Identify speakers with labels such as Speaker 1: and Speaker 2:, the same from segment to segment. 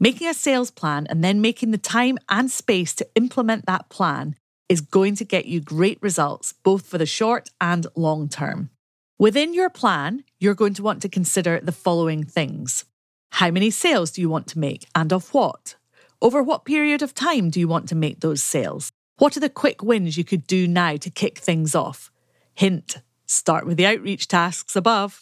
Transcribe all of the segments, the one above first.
Speaker 1: Making a sales plan and then making the time and space to implement that plan is going to get you great results, both for the short and long term. Within your plan, you're going to want to consider the following things How many sales do you want to make and of what? Over what period of time do you want to make those sales? What are the quick wins you could do now to kick things off? Hint start with the outreach tasks above.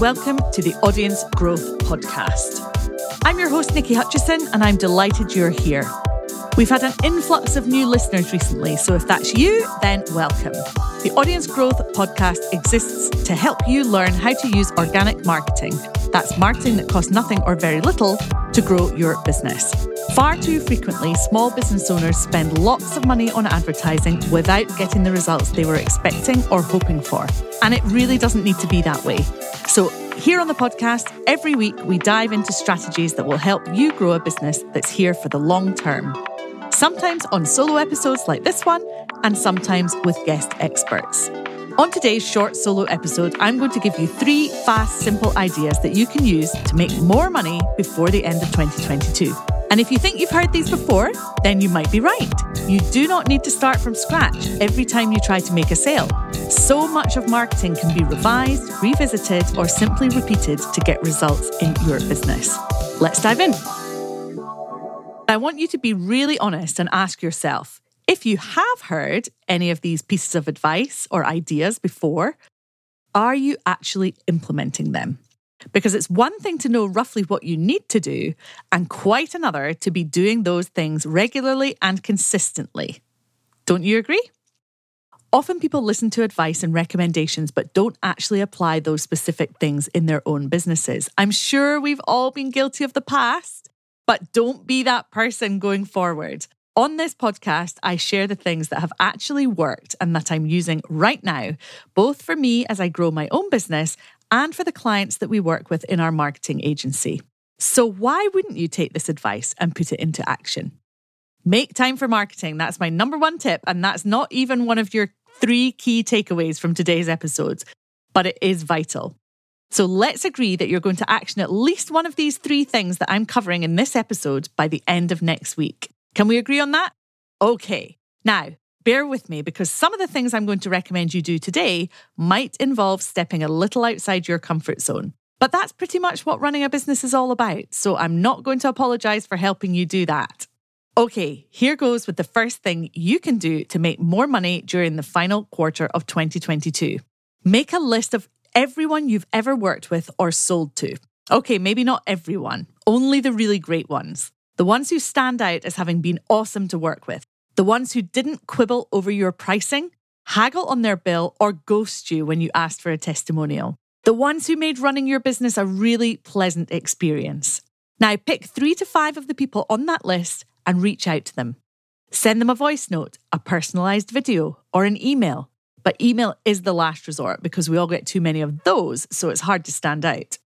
Speaker 1: Welcome to the Audience Growth Podcast. I'm your host, Niki Hutchison, and I'm delighted you're here. We've had an influx of new listeners recently, so if that's you, then welcome. The Audience Growth Podcast exists to help you learn how to use organic marketing. That's marketing that costs nothing or very little to grow your business. Far too frequently, small business owners spend lots of money on advertising without getting the results they were expecting or hoping for. And it really doesn't need to be that way. So, here on the podcast, every week we dive into strategies that will help you grow a business that's here for the long term. Sometimes on solo episodes like this one, and sometimes with guest experts. On today's short solo episode, I'm going to give you three fast, simple ideas that you can use to make more money before the end of 2022. And if you think you've heard these before, then you might be right. You do not need to start from scratch every time you try to make a sale. So much of marketing can be revised, revisited, or simply repeated to get results in your business. Let's dive in. I want you to be really honest and ask yourself if you have heard any of these pieces of advice or ideas before, are you actually implementing them? Because it's one thing to know roughly what you need to do, and quite another to be doing those things regularly and consistently. Don't you agree? Often people listen to advice and recommendations, but don't actually apply those specific things in their own businesses. I'm sure we've all been guilty of the past, but don't be that person going forward. On this podcast, I share the things that have actually worked and that I'm using right now, both for me as I grow my own business and for the clients that we work with in our marketing agency. So, why wouldn't you take this advice and put it into action? Make time for marketing. That's my number one tip. And that's not even one of your three key takeaways from today's episodes, but it is vital. So let's agree that you're going to action at least one of these three things that I'm covering in this episode by the end of next week. Can we agree on that? Okay. Now, bear with me because some of the things I'm going to recommend you do today might involve stepping a little outside your comfort zone. But that's pretty much what running a business is all about. So I'm not going to apologize for helping you do that. Okay, here goes with the first thing you can do to make more money during the final quarter of 2022. Make a list of everyone you've ever worked with or sold to. Okay, maybe not everyone, only the really great ones. The ones who stand out as having been awesome to work with. The ones who didn't quibble over your pricing, haggle on their bill, or ghost you when you asked for a testimonial. The ones who made running your business a really pleasant experience. Now, pick three to five of the people on that list and reach out to them. Send them a voice note, a personalised video, or an email. But email is the last resort because we all get too many of those, so it's hard to stand out.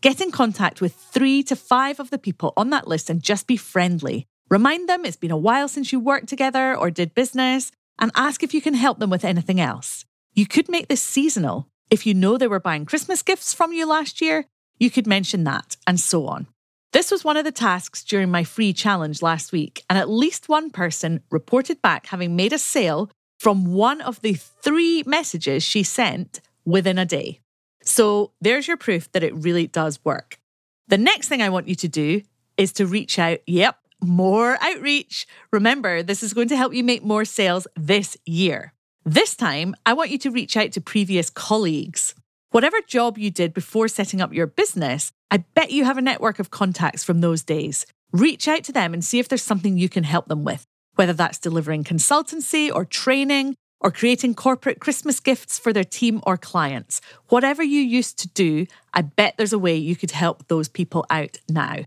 Speaker 1: Get in contact with three to five of the people on that list and just be friendly. Remind them it's been a while since you worked together or did business, and ask if you can help them with anything else. You could make this seasonal. If you know they were buying Christmas gifts from you last year, you could mention that, and so on. This was one of the tasks during my free challenge last week, and at least one person reported back having made a sale from one of the three messages she sent within a day. So there's your proof that it really does work. The next thing I want you to do is to reach out. Yep, more outreach. Remember, this is going to help you make more sales this year. This time, I want you to reach out to previous colleagues. Whatever job you did before setting up your business, I bet you have a network of contacts from those days. Reach out to them and see if there's something you can help them with whether that's delivering consultancy or training or creating corporate Christmas gifts for their team or clients. Whatever you used to do, I bet there's a way you could help those people out now.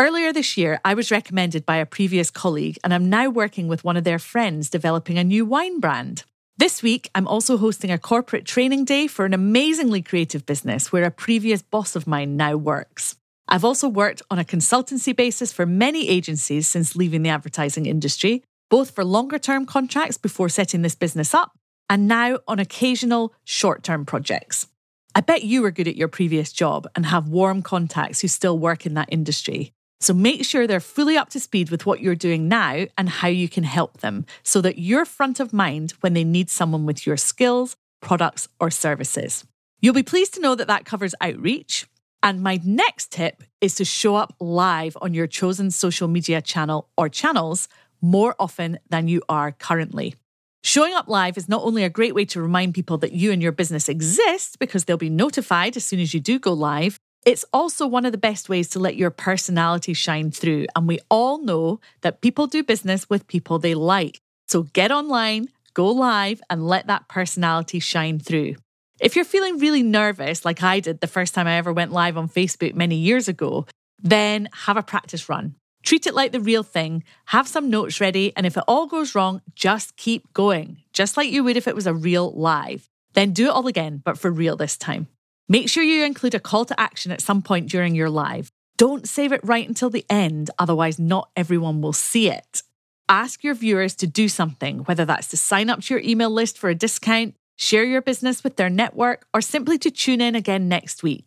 Speaker 1: Earlier this year, I was recommended by a previous colleague, and I'm now working with one of their friends developing a new wine brand. This week, I'm also hosting a corporate training day for an amazingly creative business where a previous boss of mine now works. I've also worked on a consultancy basis for many agencies since leaving the advertising industry, both for longer term contracts before setting this business up, and now on occasional short term projects. I bet you were good at your previous job and have warm contacts who still work in that industry. So make sure they're fully up to speed with what you're doing now and how you can help them so that you're front of mind when they need someone with your skills, products, or services. You'll be pleased to know that that covers outreach. And my next tip is to show up live on your chosen social media channel or channels more often than you are currently. Showing up live is not only a great way to remind people that you and your business exist because they'll be notified as soon as you do go live, it's also one of the best ways to let your personality shine through. And we all know that people do business with people they like. So get online, go live, and let that personality shine through. If you're feeling really nervous, like I did the first time I ever went live on Facebook many years ago, then have a practice run. Treat it like the real thing, have some notes ready, and if it all goes wrong, just keep going, just like you would if it was a real live. Then do it all again, but for real this time. Make sure you include a call to action at some point during your live. Don't save it right until the end, otherwise, not everyone will see it. Ask your viewers to do something, whether that's to sign up to your email list for a discount, share your business with their network, or simply to tune in again next week.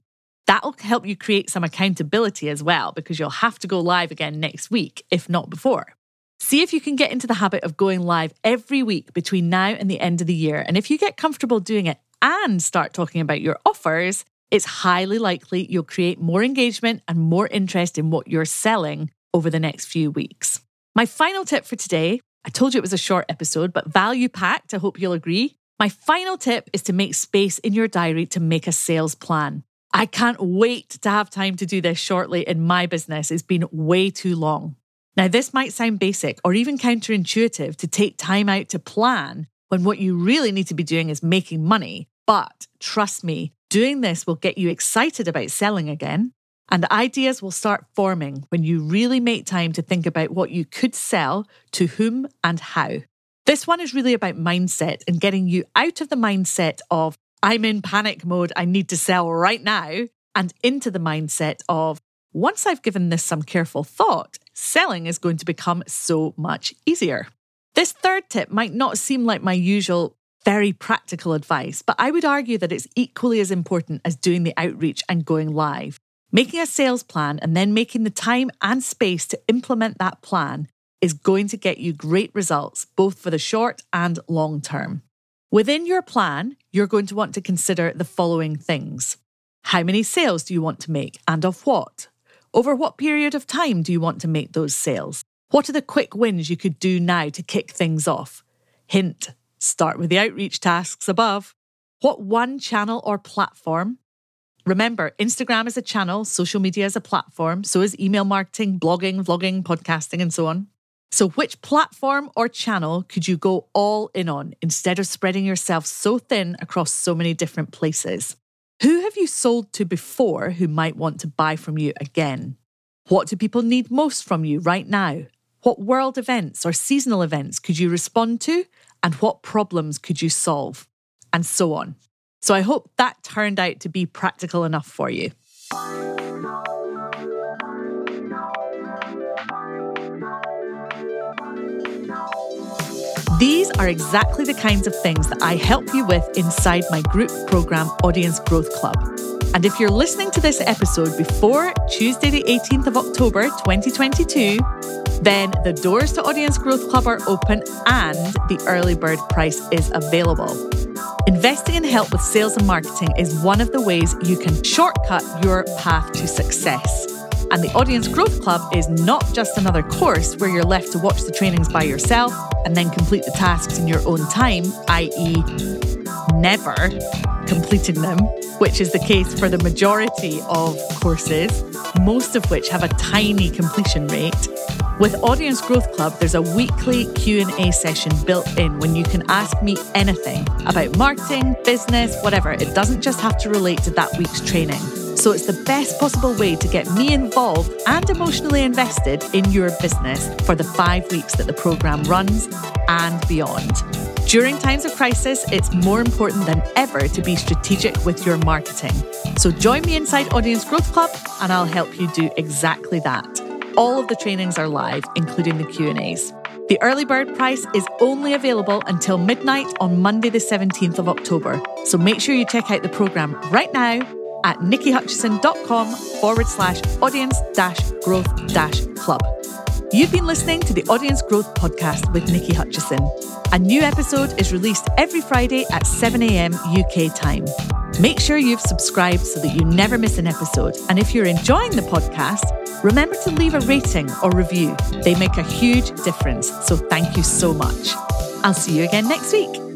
Speaker 1: That'll help you create some accountability as well, because you'll have to go live again next week, if not before. See if you can get into the habit of going live every week between now and the end of the year. And if you get comfortable doing it and start talking about your offers, it's highly likely you'll create more engagement and more interest in what you're selling over the next few weeks. My final tip for today I told you it was a short episode, but value packed. I hope you'll agree. My final tip is to make space in your diary to make a sales plan. I can't wait to have time to do this shortly in my business. It's been way too long. Now, this might sound basic or even counterintuitive to take time out to plan when what you really need to be doing is making money. But trust me, doing this will get you excited about selling again. And ideas will start forming when you really make time to think about what you could sell, to whom, and how. This one is really about mindset and getting you out of the mindset of, I'm in panic mode, I need to sell right now, and into the mindset of once I've given this some careful thought, selling is going to become so much easier. This third tip might not seem like my usual very practical advice, but I would argue that it's equally as important as doing the outreach and going live. Making a sales plan and then making the time and space to implement that plan is going to get you great results, both for the short and long term. Within your plan, you're going to want to consider the following things How many sales do you want to make and of what? Over what period of time do you want to make those sales? What are the quick wins you could do now to kick things off? Hint start with the outreach tasks above. What one channel or platform? Remember, Instagram is a channel, social media is a platform, so is email marketing, blogging, vlogging, podcasting, and so on. So, which platform or channel could you go all in on instead of spreading yourself so thin across so many different places? Who have you sold to before who might want to buy from you again? What do people need most from you right now? What world events or seasonal events could you respond to? And what problems could you solve? And so on. So, I hope that turned out to be practical enough for you. These are exactly the kinds of things that I help you with inside my group program, Audience Growth Club. And if you're listening to this episode before Tuesday, the 18th of October, 2022, then the doors to Audience Growth Club are open and the early bird price is available. Investing in help with sales and marketing is one of the ways you can shortcut your path to success. And the Audience Growth Club is not just another course where you're left to watch the trainings by yourself and then complete the tasks in your own time, i.e., never completing them, which is the case for the majority of courses, most of which have a tiny completion rate. With Audience Growth Club, there's a weekly Q&A session built in when you can ask me anything about marketing, business, whatever. It doesn't just have to relate to that week's training. So it's the best possible way to get me involved and emotionally invested in your business for the five weeks that the program runs and beyond. During times of crisis, it's more important than ever to be strategic with your marketing. So join me inside Audience Growth Club and I'll help you do exactly that. All of the trainings are live, including the Q&As. The early bird price is only available until midnight on Monday, the 17th of October. So make sure you check out the programme right now at nikihutchison.com forward slash audience dash growth dash club. You've been listening to the Audience Growth Podcast with Niki Hutchison. A new episode is released every Friday at 7am UK time. Make sure you've subscribed so that you never miss an episode. And if you're enjoying the podcast, remember to leave a rating or review. They make a huge difference. So thank you so much. I'll see you again next week.